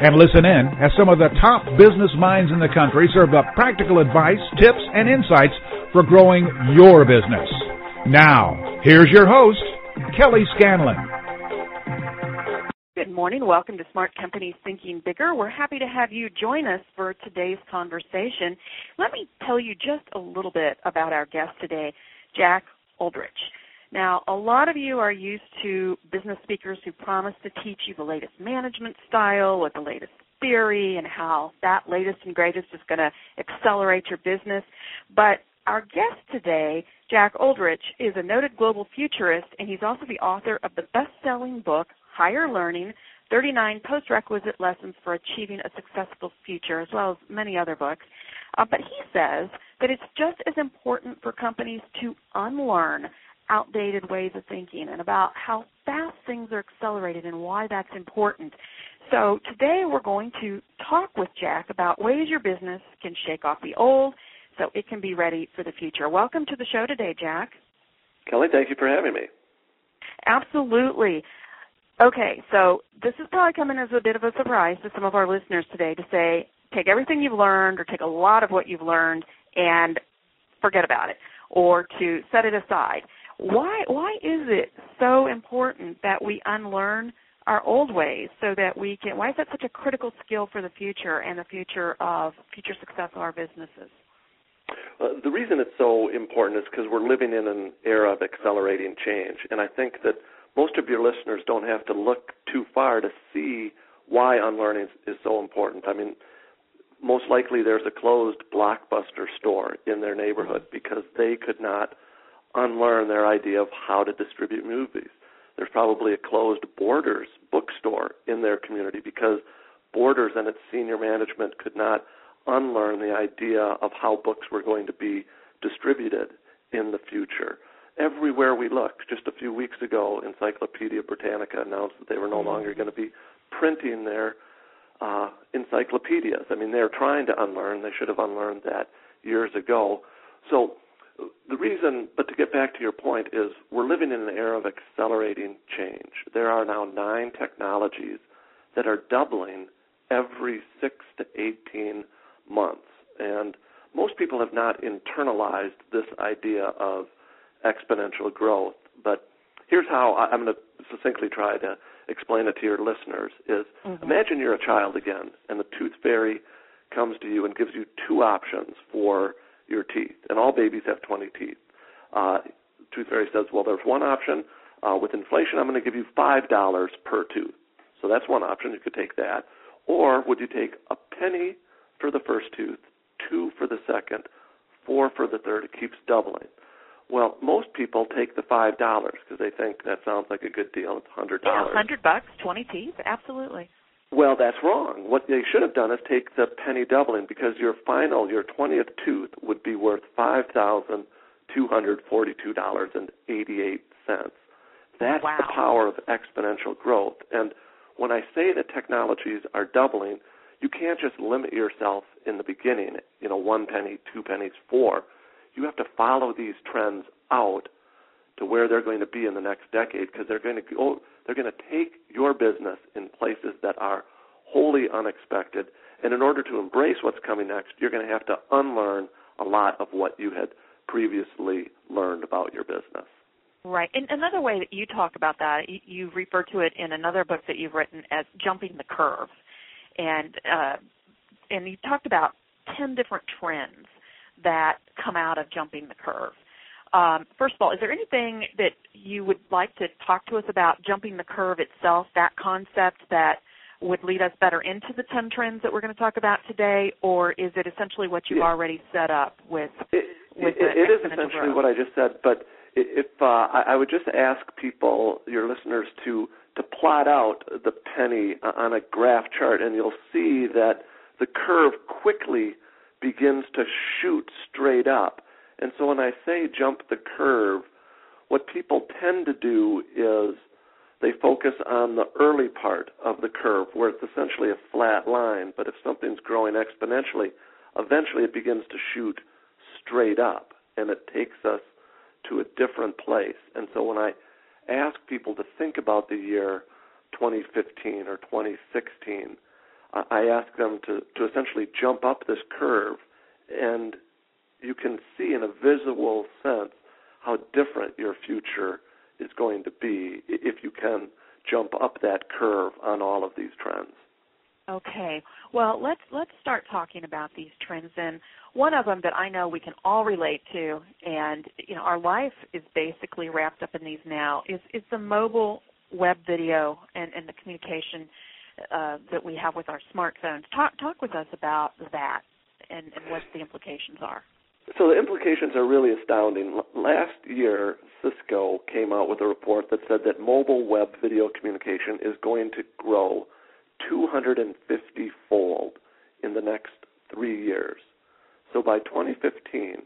and listen in as some of the top business minds in the country serve up practical advice, tips, and insights for growing your business. Now, here's your host, Kelly Scanlon. Good morning. Welcome to Smart Companies Thinking Bigger. We're happy to have you join us for today's conversation. Let me tell you just a little bit about our guest today, Jack Uldrich. Now, a lot of you are used to business speakers who promise to teach you the latest management style with the latest theory and how that latest and greatest is going to accelerate your business. But our guest today, Jack Uldrich, is a noted global futurist, and he's also the author of the best-selling book, Higher Learning, 39 Postrequisite Lessons for Achieving a Successful Future, as well as many other books. Uh, but he says that it's just as important for companies to unlearn outdated ways of thinking and about how fast things are accelerated and why that's important. So today we're going to talk with Jack about ways your business can shake off the old so it can be ready for the future. Welcome to the show today, Jack. Kelly, thank you for having me. Absolutely. Okay, so this is probably coming as a bit of a surprise to some of our listeners today to say take everything you've learned or take a lot of what you've learned and forget about it or to set it aside. Why why is it so important that we unlearn our old ways so that we can why is that such a critical skill for the future and the future of future success of our businesses? Uh, the reason it's so important is because we're living in an era of accelerating change, and I think that most of your listeners don't have to look too far to see why unlearning is so important. I mean, most likely there's a closed blockbuster store in their neighborhood because they could not unlearn their idea of how to distribute movies. There's probably a closed Borders bookstore in their community because Borders and its senior management could not unlearn the idea of how books were going to be distributed in the future. Everywhere we look, just a few weeks ago, Encyclopedia Britannica announced that they were no longer going to be printing their uh, encyclopedias. I mean, they're trying to unlearn. They should have unlearned that years ago. So the reason, but to get back to your point, is we're living in an era of accelerating change. There are now nine technologies that are doubling every six to 18 months. And most people have not internalized this idea of exponential growth. But here's how I'm going to succinctly try to explain it to your listeners is mm-hmm. imagine you're a child again and the tooth fairy comes to you and gives you two options for your teeth. And all babies have 20 teeth. Uh, Tooth Fairy says, well, there's one option. Uh, with inflation, I'm going to give you $5 per tooth. So that's one option. You could take that. Or would you take a penny for the first tooth, two for the second, four for the third? It keeps doubling. Well, most people take the five dollars because they think that sounds like a good deal. It's hundred dollars. Yeah, hundred bucks, twenty teeth, absolutely. Well, that's wrong. What they should have done is take the penny doubling because your final, your 20th tooth would be worth $5,242.88. That's wow. the power of exponential growth. And when I say that technologies are doubling, you can't just limit yourself in the beginning, you know, one penny, two pennies, four. You have to follow these trends out to where they're going to be in the next decade because they're going to go they're going to take your business in places that are wholly unexpected. And in order to embrace what's coming next, you're going to have to unlearn a lot of what you had previously learned about your business. Right. And another way that you talk about that, you, refer to it in another book that you've written as jumping the curve. And uh, and you talked about 10 different trends that come out of jumping the curve. Um, first of all, is there anything that you would like to talk to us about jumping the curve itself, that concept that would lead us better into the 10 trends that we're going to talk about today, or is it essentially what you've yeah. already set up with? It, with it, it is essentially growth? what I just said, but if uh, I, I would just ask people, your listeners, to to plot out the penny on a graph chart, and you'll see that the curve quickly begins to shoot straight up. And so when I say jump the curve, what people tend to do is they focus on the early part of the curve where it's essentially a flat line. But if something's growing exponentially, eventually it begins to shoot straight up and it takes us to a different place. And so when I ask people to think about the year 2015 or 2016, I ask them to, to essentially jump up this curve and you can see in a visual sense how different your future is going to be if you can jump up that curve on all of these trends. Okay. Well, let's let's start talking about these trends and one of them that I know we can all relate to and you know our life is basically wrapped up in these now is is the mobile web video and, and the communication uh, that we have with our smartphones. Talk talk with us about that and, and what the implications are. So the implications are really astounding. Last year, Cisco came out with a report that said that mobile web video communication is going to grow 250 fold in the next three years. So by 2015,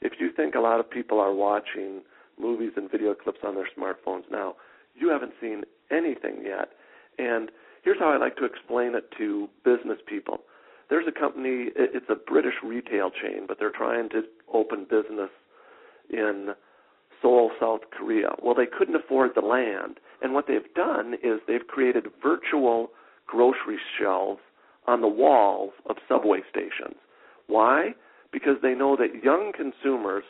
if you think a lot of people are watching movies and video clips on their smartphones now, you haven't seen anything yet. And here's how I like to explain it to business people. There's a company, it's a British retail chain, but they're trying to open business in Seoul, South Korea. Well, they couldn't afford the land. And what they've done is they've created virtual grocery shelves on the walls of subway stations. Why? Because they know that young consumers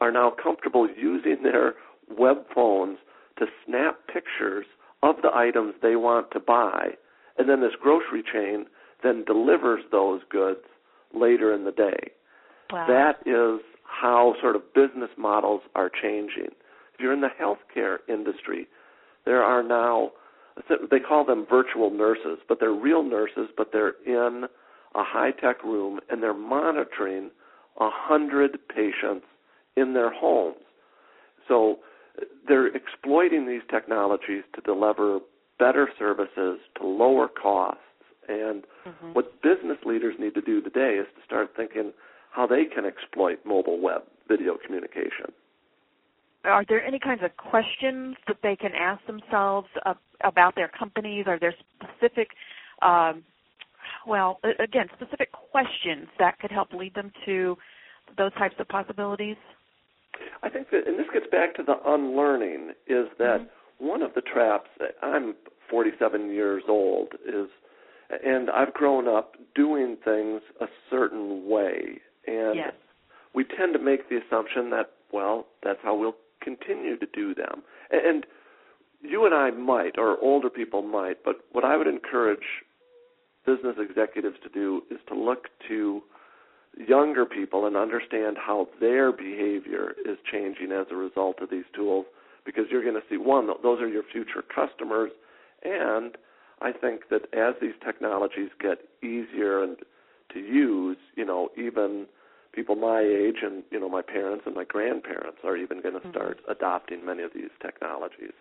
are now comfortable using their web phones to snap pictures of the items they want to buy. And then this grocery chain then delivers those goods later in the day. Wow. That is how sort of business models are changing. If you're in the healthcare industry, there are now they call them virtual nurses, but they're real nurses, but they're in a high tech room and they're monitoring a hundred patients in their homes. So they're exploiting these technologies to deliver better services to lower costs. And mm-hmm. what business leaders need to do today is to start thinking how they can exploit mobile web video communication. Are there any kinds of questions that they can ask themselves about their companies? Are there specific, um, well, again, specific questions that could help lead them to those types of possibilities? I think that, and this gets back to the unlearning, is that mm-hmm. one of the traps. I'm 47 years old, is, and I've grown up doing things a certain way, and yes. we tend to make the assumption that well, that's how we'll continue to do them. And you and I might, or older people might, but what I would encourage business executives to do is to look to younger people and understand how their behavior is changing as a result of these tools because you're going to see one those are your future customers and I think that as these technologies get easier and to use, you know, even people my age and you know my parents and my grandparents are even going to mm-hmm. start mm-hmm. adopting many of these technologies.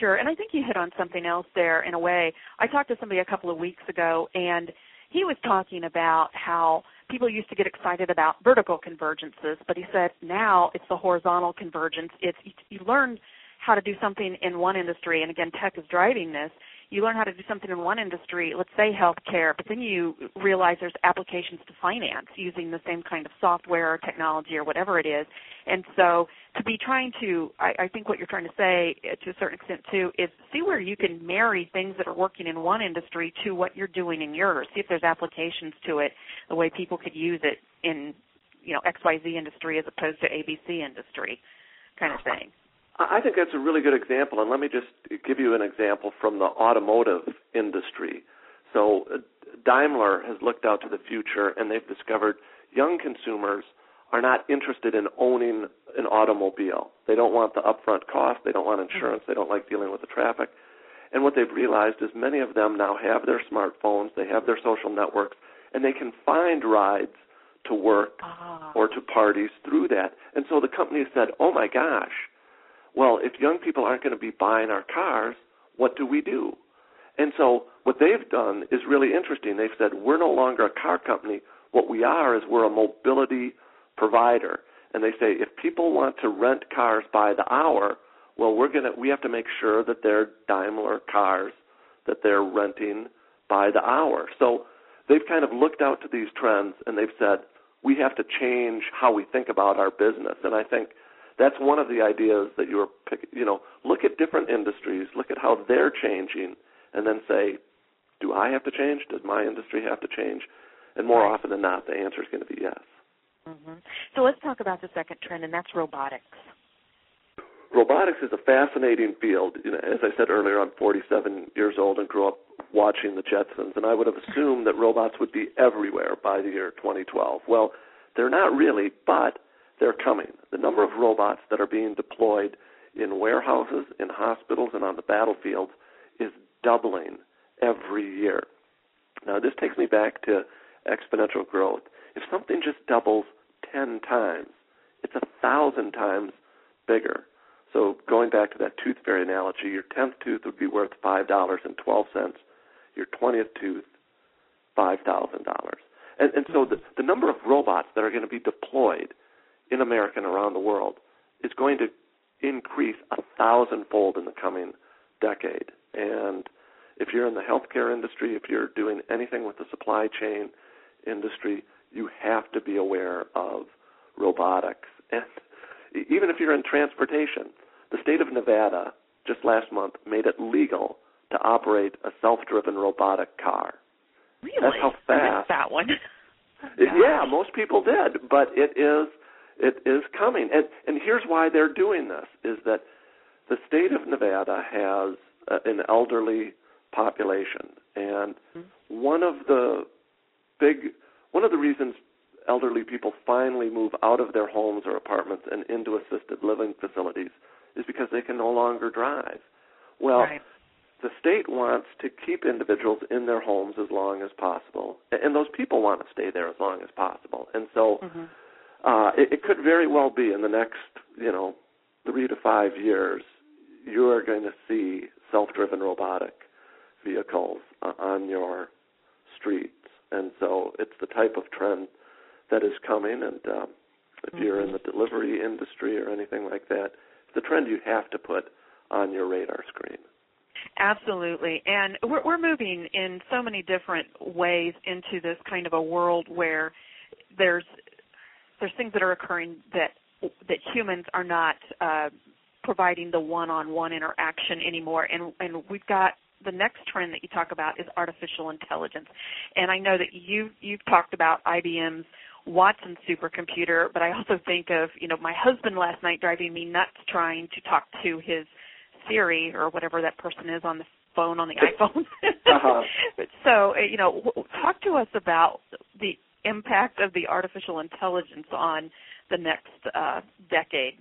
Sure, and I think you hit on something else there in a way. I talked to somebody a couple of weeks ago and he was talking about how people used to get excited about vertical convergences, but he said now it's the horizontal convergence. It's you learn how to do something in one industry, and again, tech is driving this, you learn how to do something in one industry, let's say healthcare, but then you realize there's applications to finance using the same kind of software or technology or whatever it is. And so to be trying to, I, I think what you're trying to say uh, to a certain extent too, is see where you can marry things that are working in one industry to what you're doing in yours. See if there's applications to it, the way people could use it in, you know, XYZ industry as opposed to ABC industry kind of thing. I think that's a really good example, and let me just give you an example from the automotive industry. So, uh, Daimler has looked out to the future, and they've discovered young consumers are not interested in owning an automobile. They don't want the upfront cost, they don't want insurance, they don't like dealing with the traffic. And what they've realized is many of them now have their smartphones, they have their social networks, and they can find rides to work ah. or to parties through that. And so the company said, "Oh my gosh, well, if young people aren't going to be buying our cars, what do we do? And so what they've done is really interesting. They've said, we're no longer a car company, What we are is we're a mobility provider. And they say if people want to rent cars by the hour, well, we're gonna we have to make sure that they're Daimler cars that they're renting by the hour. So they've kind of looked out to these trends and they've said we have to change how we think about our business. And I think that's one of the ideas that you are pick, you know look at different industries, look at how they're changing, and then say, do I have to change? Does my industry have to change? And more often than not, the answer is going to be yes. Mm-hmm. So let's talk about the second trend, and that's robotics. Robotics is a fascinating field. You know, as I said earlier, I'm 47 years old and grew up watching the Jetsons, and I would have assumed that robots would be everywhere by the year 2012. Well, they're not really, but they're coming. The number of robots that are being deployed in warehouses, in hospitals, and on the battlefields is doubling every year. Now, this takes me back to exponential growth. If something just doubles 10 times, it's a thousand times bigger. So going back to that tooth fairy analogy, your 10th tooth would be worth $5.12, your 20th tooth, $5,000. And, and so the, the number of robots that are going to be deployed in America and around the world is going to increase a thousandfold in the coming decade. And if you're in the healthcare industry, if you're doing anything with the supply chain industry, you have to be aware of robotics. And even if you're in transportation, the state of Nevada just last month made it legal to operate a self-driven robotic car. Really? That's how fast. that one. yeah, most people did, but it is it is coming. And and here's why they're doing this is that the state of Nevada has uh, an elderly population and mm-hmm. one of the big one of the reasons elderly people finally move out of their homes or apartments and into assisted living facilities is because they can no longer drive. Well, right. the state wants to keep individuals in their homes as long as possible, and those people want to stay there as long as possible. And so, mm-hmm. Uh, it, it could very well be in the next, you know, three to five years, you are going to see self-driven robotic vehicles uh, on your streets. And so, it's the type of trend that is coming. And um, if mm-hmm. you're in the delivery industry or anything like that, it's a trend you have to put on your radar screen. Absolutely, and we're, we're moving in so many different ways into this kind of a world where there's there's things that are occurring that that humans are not uh, providing the one-on-one interaction anymore, and and we've got the next trend that you talk about is artificial intelligence, and I know that you you've talked about IBM's Watson supercomputer, but I also think of, you know, my husband last night driving me nuts trying to talk to his Siri or whatever that person is on the phone on the iPhone. uh-huh. So, you know, talk to us about the impact of the artificial intelligence on the next uh, decade.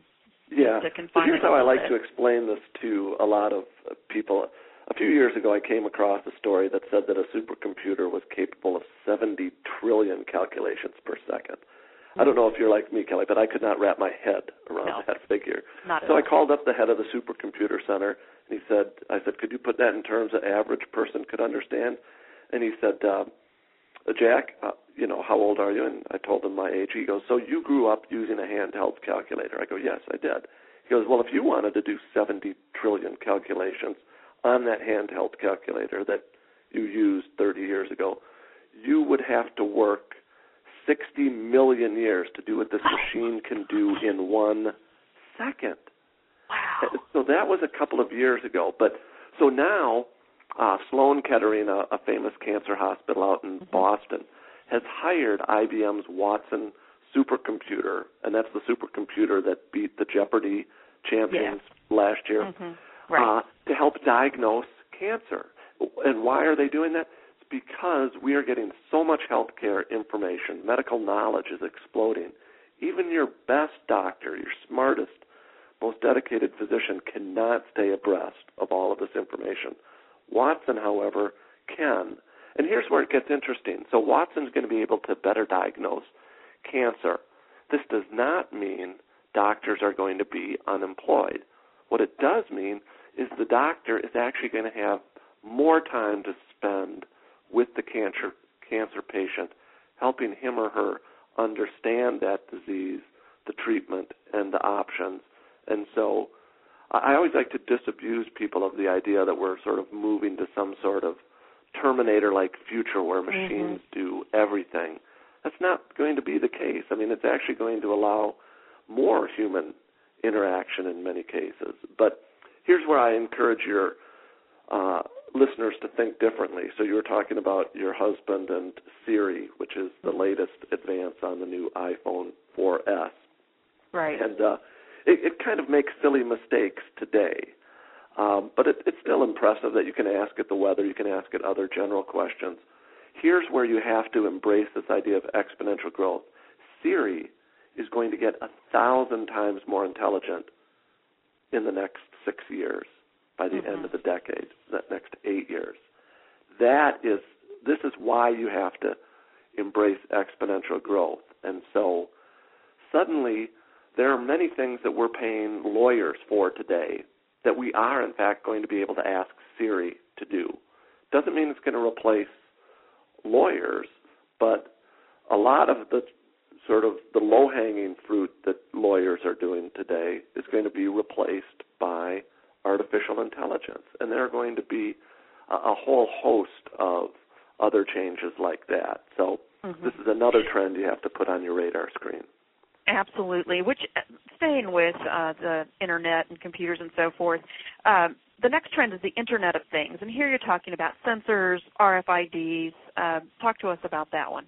Yeah. Here's how I like bit. to explain this to a lot of people. A few years ago, I came across a story that said that a supercomputer was capable of 70 trillion calculations per second. I don't know if you're like me, Kelly, but I could not wrap my head around no, that figure. Not so I called up the head of the supercomputer center, and he said, "I said, could you put that in terms an average person could understand?" And he said, uh, "Jack, uh, you know, how old are you?" And I told him my age. He goes, "So you grew up using a handheld calculator?" I go, "Yes, I did." He goes, "Well, if you wanted to do 70 trillion calculations." on that handheld calculator that you used 30 years ago, you would have to work 60 million years to do what this machine can do in one second. Wow. So that was a couple of years ago. But so now, uh, Sloan Kettering, a, a famous cancer hospital out in mm-hmm. Boston, has hired IBM's Watson supercomputer, and that's the supercomputer that beat the Jeopardy champions yeah. last year. Mm-hmm right. uh, to help diagnose cancer. And why are they doing that? It's because we are getting so much healthcare information. Medical knowledge is exploding. Even your best doctor, your smartest, most dedicated physician cannot stay abreast of all of this information. Watson, however, can. And here's where it gets interesting. So Watson's going to be able to better diagnose cancer. This does not mean doctors are going to be unemployed. What it does mean is the doctor is actually going to have more time to spend with the cancer cancer patient, helping him or her understand that disease, the treatment, and the options. And so I always like to disabuse people of the idea that we're sort of moving to some sort of Terminator like future where Mm-hmm. machines do everything. That's not going to be the case. I mean, it's actually going to allow more human interaction in many cases. But here's where I encourage your uh, listeners to think differently. So you were talking about your husband and Siri, which is the latest advance on the new iPhone 4S. Right. And uh, it, it kind of makes silly mistakes today. Um, but it, it's still impressive that you can ask it the weather, you can ask it other general questions. Here's where you have to embrace this idea of exponential growth. Siri is going to get a thousand times more intelligent in the next six years, by the end of the decade, the next eight years. That is, this is why you have to embrace exponential growth. And so suddenly, there are many things that we're paying lawyers for today that we are, in fact, going to be able to ask Siri to do. Doesn't mean it's going to replace lawyers, but a lot of the sort of the low hanging fruit that lawyers are doing today is going to be replaced by artificial intelligence. And there are going to be a, a whole host of other changes like that. So Mhm. this is another trend you have to put on your radar screen. Absolutely. Which, uh, staying with uh, the internet and computers and so forth, um, the next trend is the Internet of Things. And here you're talking about sensors, RFIDs. Uh, talk to us about that one.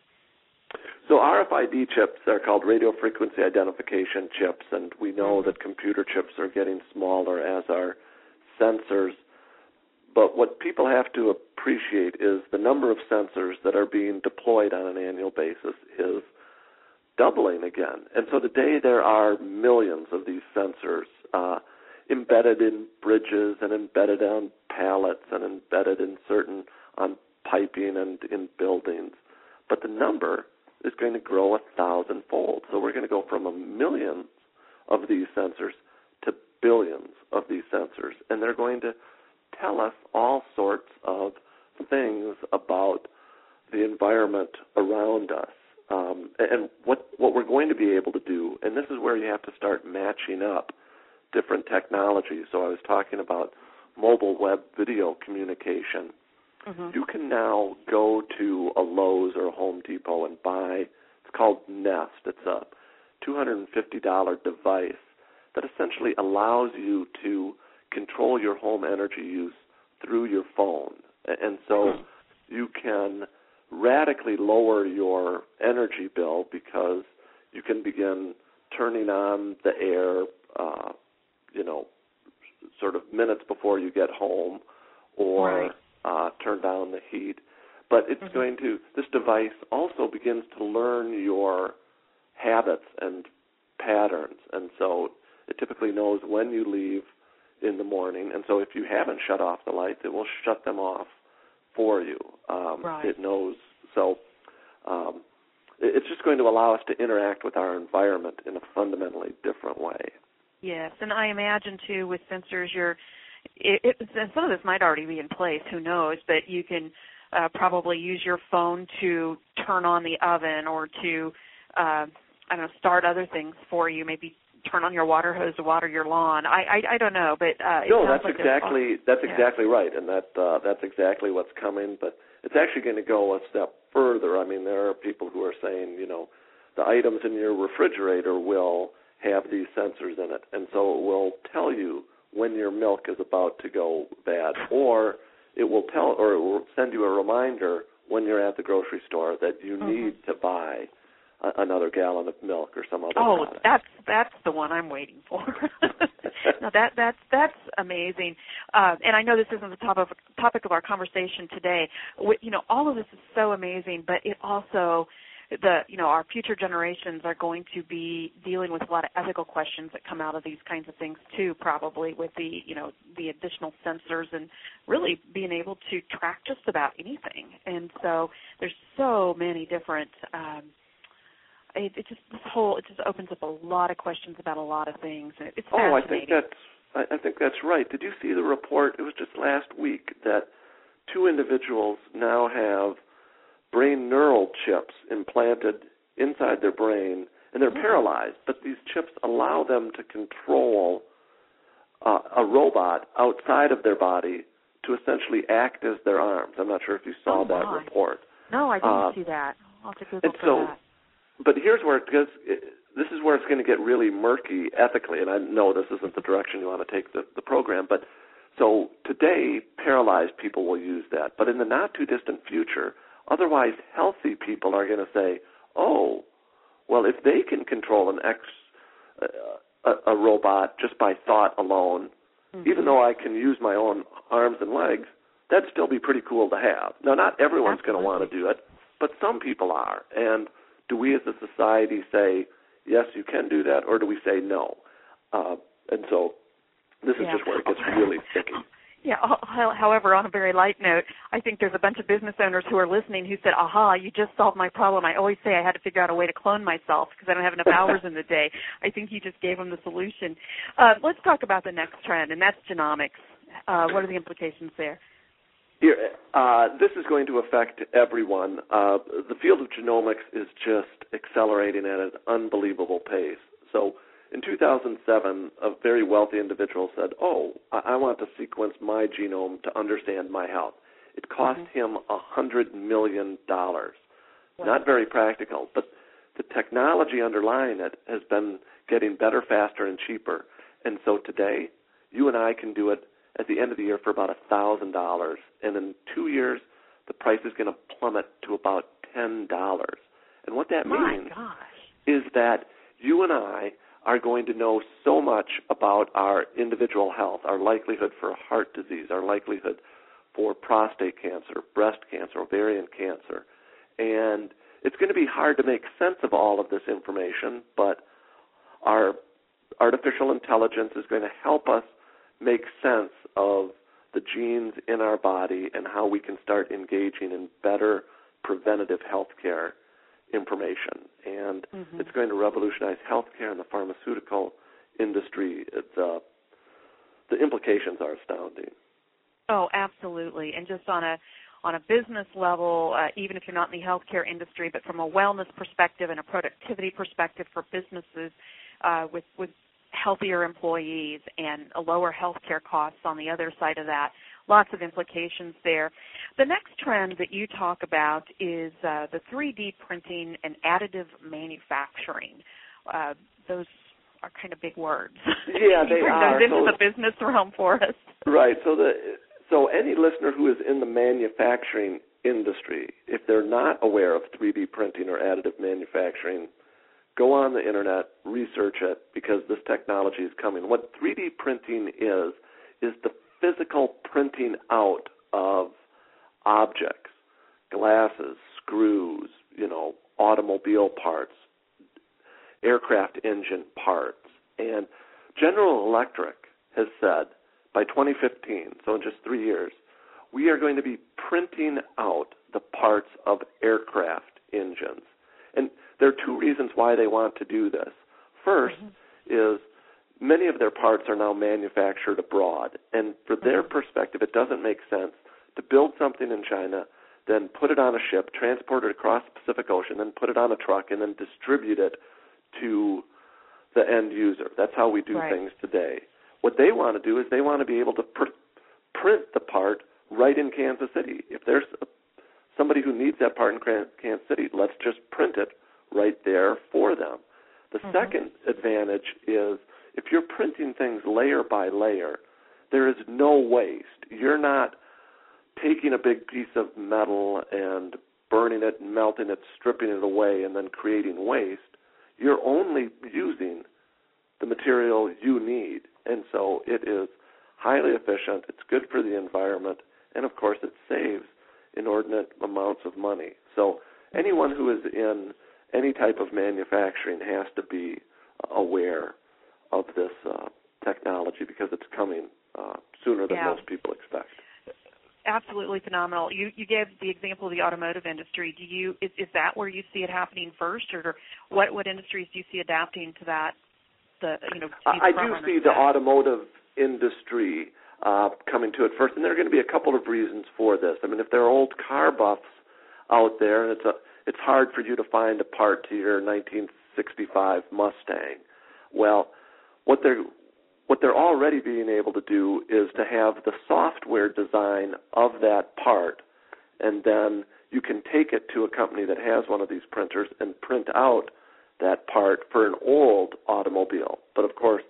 So RFID chips are called radio frequency identification chips, and we know that computer chips are getting smaller as are sensors. But what people have to appreciate is the number of sensors that are being deployed on an annual basis is doubling again. And so today there are millions of these sensors uh, embedded in bridges and embedded on pallets and embedded in certain on piping and in buildings. But the number is going to grow a thousandfold. So we're going to go from a million of these sensors to billions of these sensors, and they're going to tell us all sorts of things about the environment around us. Um, and what what we're going to be able to do, and this is where you have to start matching up different technologies. So I was talking about mobile web video communication. Mhm. You can now go to a Lowe's or a Home Depot and buy. It's called Nest. It's a $250 device that essentially allows you to control your home energy use through your phone, and so you can radically lower your energy bill because you can begin turning on the air, uh, you know, sort of minutes before you get home, or Right. uh, turn down the heat. But it's Mhm. going to. This device also begins to learn your habits and patterns, and so it typically knows when you leave in the morning. And so if you haven't shut off the lights, it will shut them off for you. Um, Right. It knows. So um, it's just going to allow us to interact with our environment in a fundamentally different way. Yes, and I imagine too with sensors, you're it, it, and some of this might already be in place. Who knows? But you can uh, probably use your phone to turn on the oven or to uh, I don't know start other things for you. Maybe turn on your water hose to water your lawn. I I, I don't know, but uh, no, that's like exactly that's yeah. exactly right, and that uh, that's exactly what's coming. But it's actually going to go a step further. I mean, there are people who are saying, you know, the items in your refrigerator will have these sensors in it, and so it will tell you when your milk is about to go bad, or it will tell, or it will send you a reminder when you're at the grocery store that you Mhm. need to buy a, another gallon of milk or some other Oh, product. that's that's the one I'm waiting for. no, that that's that's amazing. Uh, and I know this isn't the top of topic of our conversation today. You know, all of this is so amazing, but it also the you know our future generations are going to be dealing with a lot of ethical questions that come out of these kinds of things too probably with the you know the additional sensors and really being able to track just about anything and so there's so many different um it, it just this whole it just opens up a lot of questions about a lot of things. and It's Oh, I think that's I, I think that's right. Did you see the report? It was just last week that two individuals now have brain neural chips implanted inside their brain, and they're mm-hmm. paralyzed. But these chips allow them to control uh, a robot outside of their body to essentially act as their arms. I'm not sure if you saw oh, that report. No, I didn't uh, see that. I'll have to Google and so, that. But here's where it goes. This is where it's going to get really murky ethically, and I know this isn't the direction you want to take the, the program, but so today, paralyzed people will use that. But in the not too distant future, otherwise healthy people are going to say, oh, well, if they can control an ex, uh, a, a robot just by thought alone, mm-hmm. even though I can use my own arms and legs, that'd still be pretty cool to have. Now, not everyone's going to want to do it, but some people are. And do we as a society say, yes, you can do that, or do we say no? Uh, and so this is just where it gets really sticky. Yeah. However, on a very light note, I think there's a bunch of business owners who are listening who said, "Aha! You just solved my problem." I always say I had to figure out a way to clone myself because I don't have enough hours in the day. I think you just gave them the solution. Uh, let's talk about the next trend, and that's genomics. Uh, what are the implications there? Here, uh, this is going to affect everyone. Uh, the field of genomics is just accelerating at an unbelievable pace. So in 2007, a very wealthy individual said, "Oh, I want to sequence my genome to understand my health." It cost mm-hmm. him a hundred million dollars. Wow. Not very practical, but the technology underlying it has been getting better, faster, and cheaper. And so today, you and I can do it at the end of the year for about a thousand dollars, and in two years, the price is going to plummet to about ten dollars. And what that My means gosh. is that you and I are going to know so much about our individual health, our likelihood for heart disease, our likelihood for prostate cancer, breast cancer, ovarian cancer. And it's going to be hard to make sense of all of this information, but our artificial intelligence is going to help us make sense of the genes in our body and how we can start engaging in better preventative health care information, and mm-hmm. it's going to revolutionize healthcare and the pharmaceutical industry. The the implications are astounding. Oh, absolutely, and just on a on a business level, uh, even if you're not in the healthcare industry, but from a wellness perspective and a productivity perspective for businesses uh, with with healthier employees and a lower healthcare costs on the other side of that lots of implications there. The next trend that you talk about is uh, the 3D printing and additive manufacturing. Uh, those are kind of big words. Yeah, they are. Those into so, the business realm for us. Right. So the so any listener who is in the manufacturing industry, if they're not aware of 3D printing or additive manufacturing, go on the internet, research it because this technology is coming. What 3D printing is is the physical printing out of objects, glasses, screws, you know, automobile parts, aircraft engine parts. And General Electric has said by 2015, so in just three years, we are going to be printing out the parts of aircraft engines. And there are two reasons why they want to do this. 1st mm-hmm. is many of their parts are now manufactured abroad. And for their mm-hmm. perspective, it doesn't make sense to build something in China, then put it on a ship, transport it across the Pacific Ocean, then put it on a truck, and then distribute it to the end user. That's how we do right. things today. What they want to do is they want to be able to pr- print the part right in Kansas City. If there's a, somebody who needs that part in Kansas City, let's just print it right there for them. The mm-hmm. second advantage is if you're printing things layer by layer, there is no waste. You're not taking a big piece of metal and burning it, melting it, stripping it away, and then creating waste. You're only using the material you need. And so it is highly efficient, it's good for the environment, and of course it saves inordinate amounts of money. So anyone who is in any type of manufacturing has to be aware of this uh, technology because it's coming uh, sooner than yeah. most people expect. Absolutely phenomenal. You you gave the example of the automotive industry. Do you is, is that where you see it happening first, or what what industries do you see adapting to that? The you know I do see the automotive industry uh, coming to it first, and there are going to be a couple of reasons for this. I mean, if there are old car buffs out there, and it's a it's hard for you to find a part to your 1965 Mustang. Well, what they're what they're already being able to do is to have the software design of that part, and then you can take it to a company that has one of these printers and print out that part for an old automobile. But of course,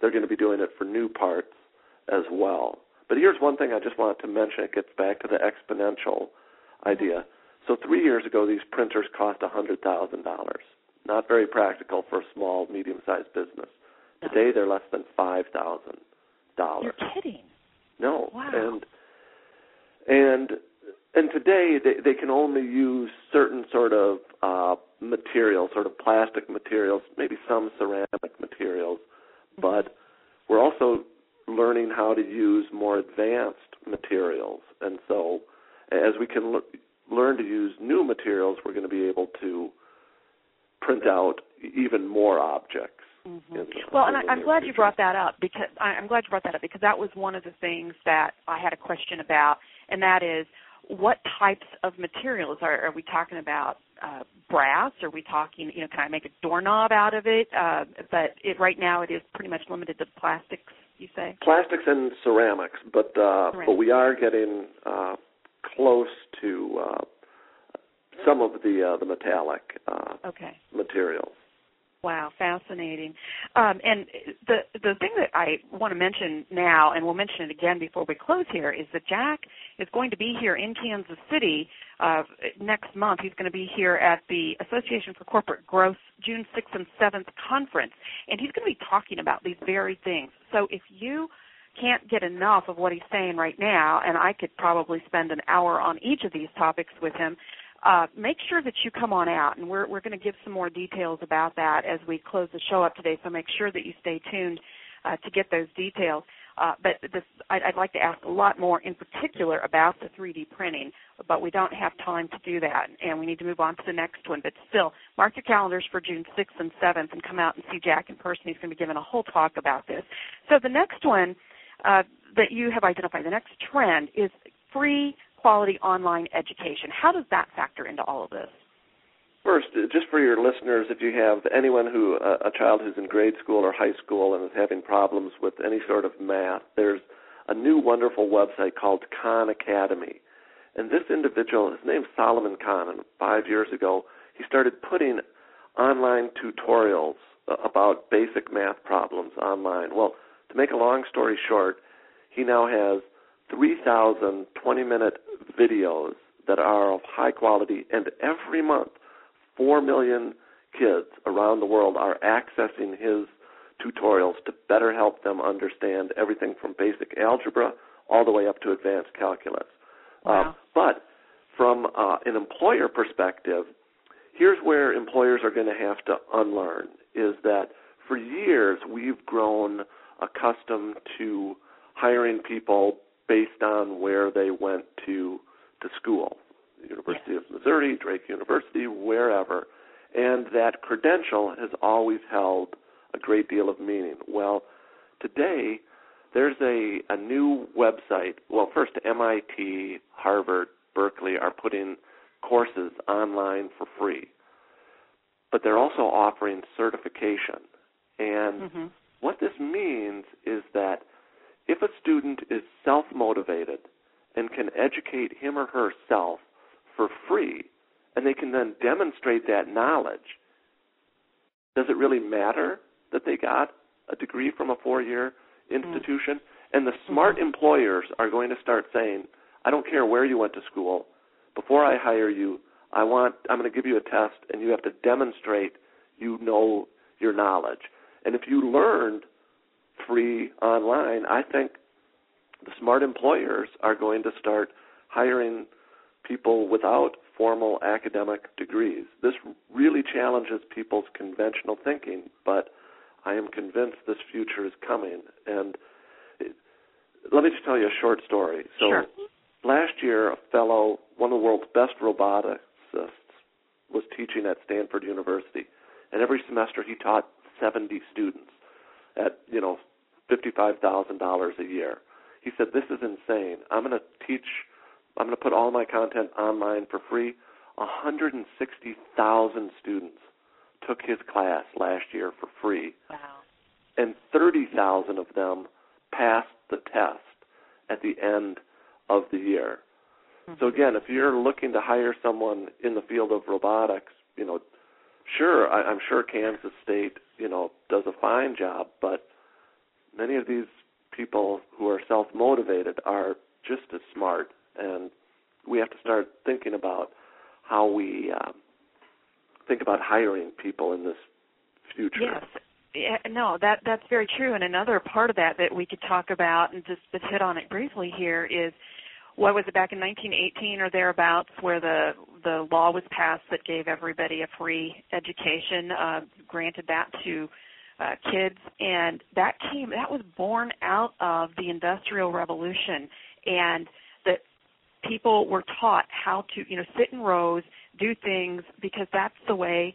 they're going to be doing it for new parts as well. But here's one thing I just wanted to mention. It gets back to the exponential idea. So three years ago, these printers cost $100,000. Not very practical for a small, medium-sized business. Today, they're less than five thousand dollars. You're kidding. No. Wow. And and and today they they can only use certain sort of uh materials, sort of plastic materials, maybe some ceramic materials, but we're also learning how to use more advanced materials. And so as we can learn to use new materials, we're going to be able to print out even more objects. Mm-hmm. the- Well, and I, I'm near glad you brought that up because I, I'm glad you brought that up because that was one of the things that I had a question about, and that is what types of materials are, are we talking about? Uh, brass? Are we talking? You know, can I make a doorknob out of it? Uh, but it, right now, it is pretty much limited to plastics. You say? plastics and ceramics, but uh, Ceramics. but we are getting uh, close to uh, some of the uh, the metallic uh, Okay. materials. Wow, fascinating. Um, and the the thing that I want to mention now, and we'll mention it again before we close here, is that Jack is going to be here in Kansas City uh, next month. He's going to be here at the Association for Corporate Growth June 6th and 7th conference, and he's going to be talking about these very things. So if you can't get enough of what he's saying right now, and I could probably spend an hour on each of these topics with him, uh, make sure that you come on out, and we're we're going to give some more details about that as we close the show up today. So make sure that you stay tuned uh, to get those details. Uh, but this, I'd, I'd like to ask a lot more, in particular, about the 3D printing, but we don't have time to do that, and we need to move on to the next one. But still, mark your calendars for June 6th and 7th, and come out and see Jack in person. He's going to be giving a whole talk about this. So the next one uh, that you have identified, the next trend is free quality online education. How does that factor into all of this? First, uh, just for your listeners, if you have anyone who uh, a child who's in grade school or high school and is having problems with any sort of math, there's a new wonderful website called Khan Academy. And this individual, his name's Solomon Khan, and five years ago he started putting online tutorials uh, about basic math problems online. Well, to make a long story short, he now has 3,000 20 minute videos that are of high quality, and every month, 4 million kids around the world are accessing his tutorials to better help them understand everything from basic algebra all the way up to advanced calculus. Wow. Uh, but from uh, an employer perspective, here's where employers are going to have to unlearn is that for years we've grown accustomed to hiring people based on where they went to to school, University of Missouri, Drake University, wherever, and that credential has always held a great deal of meaning. Well, today there's a a new website. Well, first MIT, Harvard, Berkeley are putting courses online for free, but they're also offering certification. And Mm-hmm. What this means is that if a student is self motivated and can educate him or herself for free, and they can then demonstrate that knowledge, does it really matter that they got a degree from a four year mm-hmm. institution? And the mm-hmm. smart employers are going to start saying, I don't care where you went to school, before I hire you, I want I'm going to give you a test and you have to demonstrate you know your knowledge. And if you learned free online, I think the smart employers are going to start hiring people without formal academic degrees. This really challenges people's conventional thinking, but I am convinced this future is coming. And it, let me just tell you a short story. So Sure. last year, a fellow, one of the world's best roboticists, was teaching at Stanford University, and every semester he taught 70 students at you know fifty-five thousand dollars a year. He said, "This is insane. I'm going to teach. I'm going to put all my content online for free. 160,000 students took his class last year for free. Wow. And 30,000 of them passed the test at the end of the year. Mm-hmm. So again, if you're looking to hire someone in the field of robotics, you know, sure, I, I'm sure Kansas State, you know, does a fine job, but many of these people who are self-motivated are just as smart, and we have to start thinking about how we um, think about hiring people in this future. Yes. Yeah, no, that that's very true. And another part of that that we could talk about and just, just hit on it briefly here is what was it back in 1918 or thereabouts where the the law was passed that gave everybody a free education, uh, granted that to uh, kids, and that came that was born out of the Industrial Revolution, and that people were taught how to you know sit in rows, do things because that's the way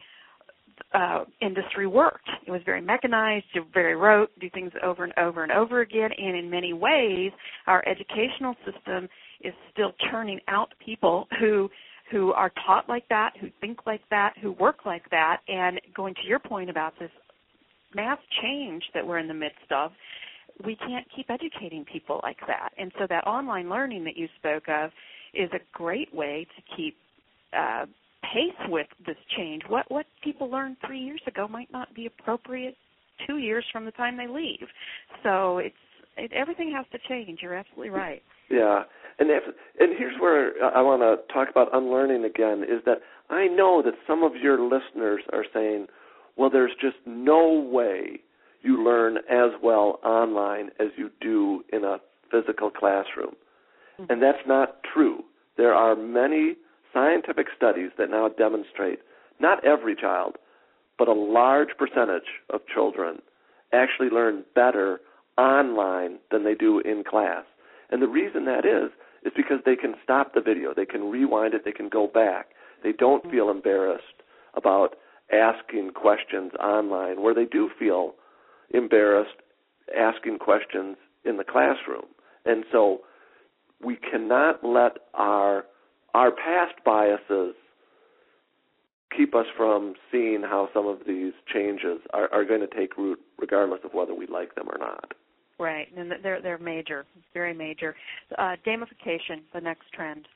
uh, industry worked. It was very mechanized, very rote, do things over and over and over again. And in many ways, our educational system is still churning out people who who are taught like that, who think like that, who work like that. And going to your point about this mass change that we're in the midst of, we can't keep educating people like that. And so that online learning that you spoke of is a great way to keep uh, pace with this change. What what people learned three years ago might not be appropriate two years from the time they leave. So it's it, everything has to change. You're absolutely right. Yeah, and if, and here's where I want to talk about unlearning again. Is that I know that some of your listeners are saying, "Well, there's just no way you learn as well online as you do in a physical classroom," mm-hmm. and that's not true. There are many scientific studies that now demonstrate not every child, but a large percentage of children actually learn better online than they do in class. And the reason that is, is because they can stop the video, they can rewind it, they can go back. They don't mm-hmm. feel embarrassed about asking questions online, where they do feel embarrassed asking questions in the classroom. And so we cannot let our our past biases keep us from seeing how some of these changes are, are going to take root, regardless of whether we like them or not. Right, and they're they're major, very major. Uh, gamification, the next trend.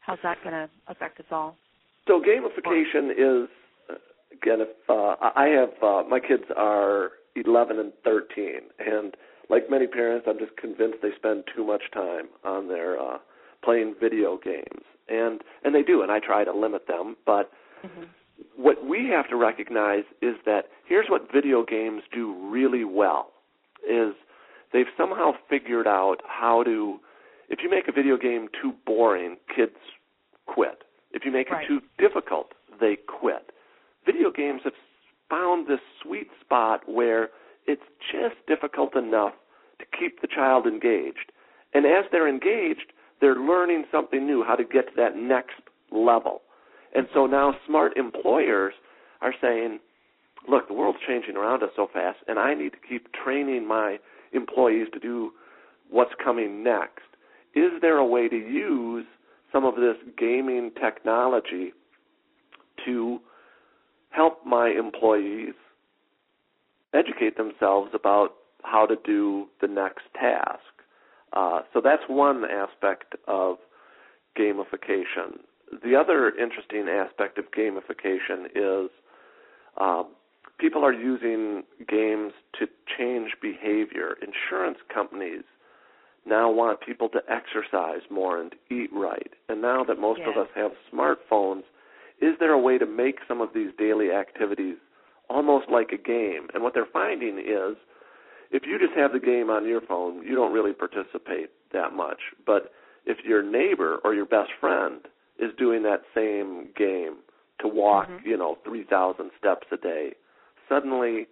How's that going to affect us all? So gamification is again, if uh, I have uh, my kids are 11 and 13, and like many parents, I'm just convinced they spend too much time on their uh, playing video games and and they do, and I try to limit them. But mm-hmm. what we have to recognize is that here's what video games do really well: is they've somehow figured out how to. If you make a video game too boring, kids quit. If you make right. it too difficult, they quit. Video games have found this sweet spot where it's just difficult enough to keep the child engaged. And as they're engaged, they're learning something new, how to get to that next level. And so now smart employers are saying, look, the world's changing around us so fast, and I need to keep training my employees to do what's coming next. Is there a way to use some of this gaming technology to help my employees educate themselves about how to do the next task? Uh, so that's one aspect of gamification. The other interesting aspect of gamification is um, people are using games to change behavior. Insurance companies now want people to exercise more and eat right. And now that most of us have smartphones, is there a way to make some of these daily activities almost like a game? And what they're finding is if you just have the game on your phone, you don't really participate that much. But if your neighbor or your best friend is doing that same game to walk, mm-hmm. you know, 3,000 steps a day, suddenly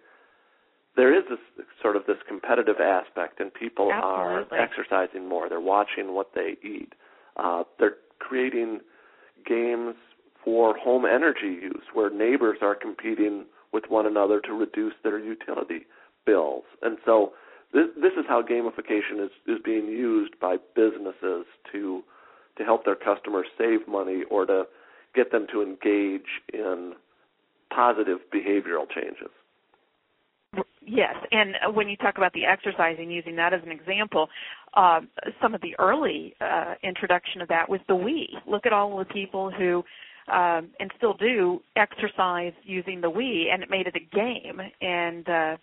there is this sort of this competitive aspect, and people Absolutely. are exercising more. They're watching what they eat. Uh, they're creating games for home energy use where neighbors are competing with one another to reduce their utility bills. And so this, this is how gamification is, is being used by businesses to to help their customers save money or to get them to engage in positive behavioral changes. Yes, and when you talk about the exercising, using that as an example, uh, some of the early uh, introduction of that was the Wii. Look at all the people who, um, and still do, exercise using the Wii, and it made it a game. And uh,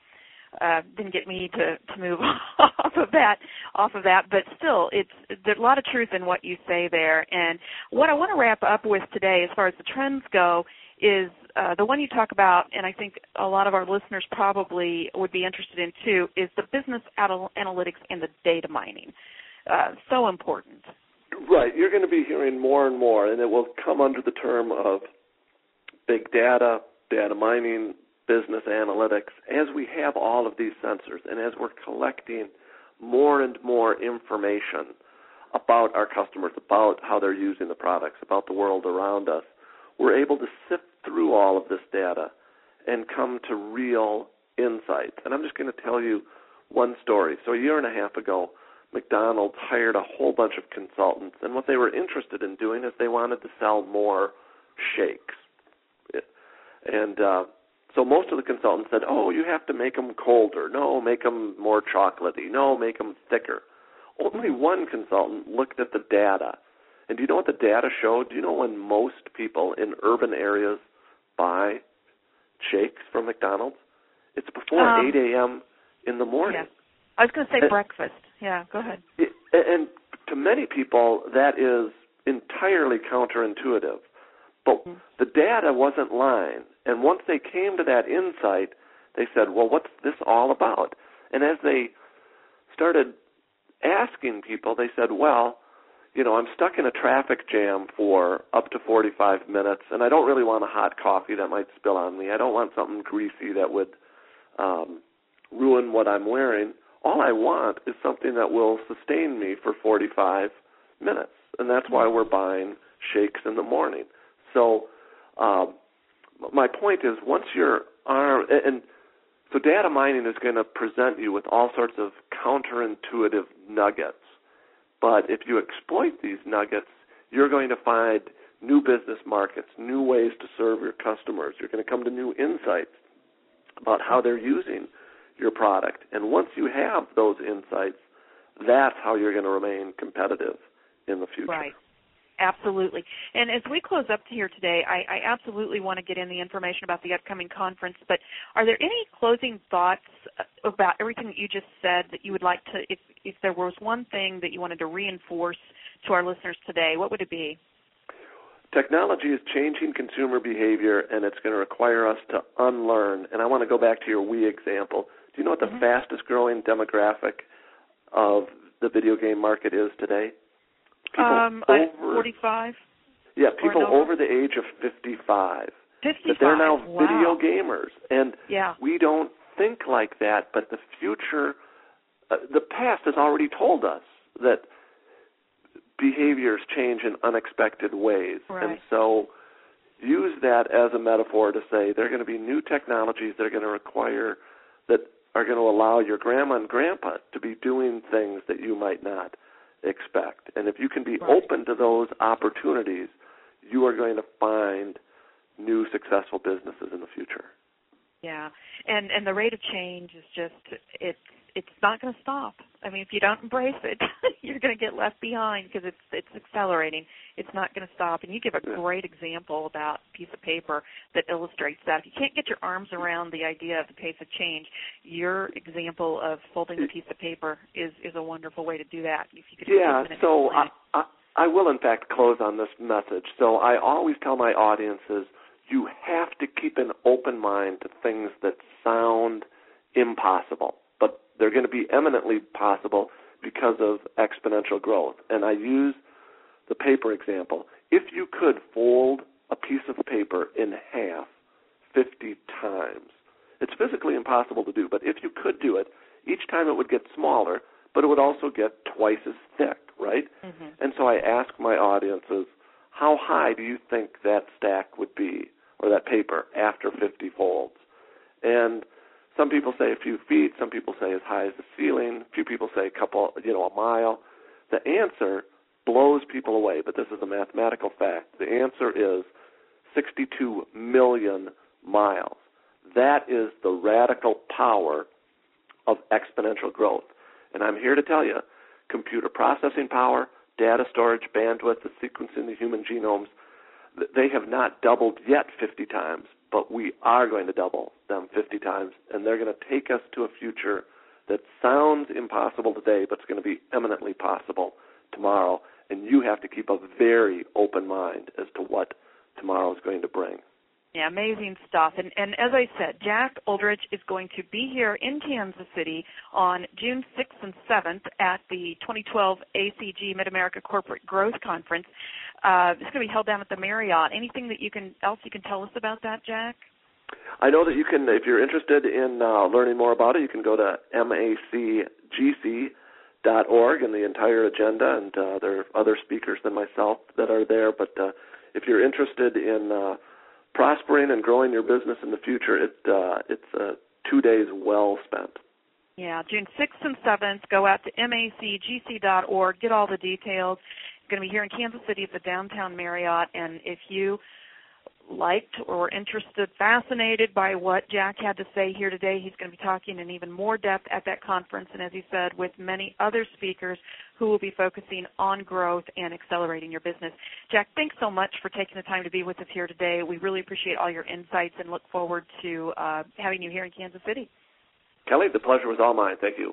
uh, didn't get me to to move off of that off of that but still it's there's a lot of truth in what you say there and what i want to wrap up with today as far as the trends go is uh, the one you talk about, and I think a lot of our listeners probably would be interested in too, is the business analytics and the data mining. Uh, so important. Right. You're going to be hearing more and more, and it will come under the term of big data, data mining, business analytics, as we have all of these sensors and as we're collecting more and more information about our customers, about how they're using the products, about the world around us we're able to sift through all of this data and come to real insights. And I'm just going to tell you one story. So, a year and a half ago, McDonald's hired a whole bunch of consultants, and what they were interested in doing is they wanted to sell more shakes. And uh, so most of the consultants said, "Oh, you have to make them colder. No, make them more chocolatey. No, make them thicker." Only one consultant looked at the data and do you know what the data showed? Do you know when most people in urban areas buy shakes from McDonald's? It's before um, 8 a.m. in the morning. Yeah. I was going to say and, breakfast. Yeah, go ahead. It, and to many people, that is entirely counterintuitive. But mm-hmm. the data wasn't lying. And once they came to that insight, they said, well, what's this all about? And as they started asking people, they said, well, you know, I'm stuck in a traffic jam for up to 45 minutes, and I don't really want a hot coffee that might spill on me. I don't want something greasy that would um, ruin what I'm wearing. All I want is something that will sustain me for 45 minutes, and that's why we're buying shakes in the morning. So, um, my point is, once you're arm and so data mining is going to present you with all sorts of counterintuitive nuggets but if you exploit these nuggets, you're going to find new business markets, new ways to serve your customers. You're going to come to new insights about how they're using your product. And once you have those insights, that's how you're going to remain competitive in the future. Right. Absolutely. And as we close up here today, I, I, absolutely want to get in the information about the upcoming conference. But are there any closing thoughts about everything that you just said that you would like to, if, if there was one thing that you wanted to reinforce to our listeners today, what would it be? Technology is changing consumer behavior, and it's going to require us to unlearn. And I want to go back to your Wii example. Do you know what the mm-hmm. fastest growing demographic of the video game market is today? People um, over 45. Yeah, people over the age of 55. 55. That they're now wow. video gamers, and yeah. we don't think like that. But the future, uh, the past has already told us that behaviors change in unexpected ways, right. and so use that as a metaphor to say there are going to be new technologies that are going to require that are going to allow your grandma and grandpa to be doing things that you might not expect. And if you can be right. open to those opportunities, you are going to find new successful businesses in the future. Yeah, and and the rate of change is just it's it's not going to stop. I mean, if you don't embrace it, you're going to get left behind because it's it's accelerating. It's not going to stop. And you give a great example about a piece of paper that illustrates that. If you can't get your arms around the idea of the pace of change, your example of folding the piece of paper is is a wonderful way to do that. If you could yeah. So I, I I will in fact close on this message. So I always tell my audiences you have to keep an open mind to things that sound impossible but they're going to be eminently possible because of exponential growth. And I use the paper example. If you could fold a piece of paper in half 50 times, it's physically impossible to do, but if you could do it, each time it would get smaller, but it would also get twice as thick, right? Mm-hmm. And so I ask my audiences, how high do you think that stack would be, or that paper, after 50 folds? And some people say a few feet, some people say as high as the ceiling, a few people say a couple, you know, a mile. The answer blows people away, but this is a mathematical fact. The answer is 62 million miles. That is the radical power of exponential growth. And I'm here to tell you computer processing power, data storage, bandwidth, the sequencing of the human genomes, they have not doubled yet 50 times, but we are going to double them 50 times, and they're going to take us to a future that sounds impossible today, but it's going to be eminently possible tomorrow. And you have to keep a very open mind as to what tomorrow is going to bring. Yeah, amazing stuff. And, and as I said, Jack Uldrich is going to be here in Kansas City on June 6th and 7th at the 2012 ACG Mid America Corporate Growth Conference. Uh, it's going to be held down at the Marriott. Anything that you can else you can tell us about that, Jack? I know that you can, if you're interested in uh, learning more about it, you can go to macgc.org and the entire agenda, and uh, there are other speakers than myself that are there. But uh, if you're interested in uh, prospering and growing your business in the future, it uh, it's uh, two days well spent. Yeah, June 6th and 7th. Go out to macgc.org, get all the details. Going to be here in Kansas City at the downtown Marriott, and if you liked or were interested, fascinated by what Jack had to say here today. He's going to be talking in even more depth at that conference, and as he said, with many other speakers who will be focusing on growth and accelerating your business. Jack, thanks so much for taking the time to be with us here today. We really appreciate all your insights and look forward to uh, having you here in Kansas City. Kelly, the pleasure was all mine. Thank you.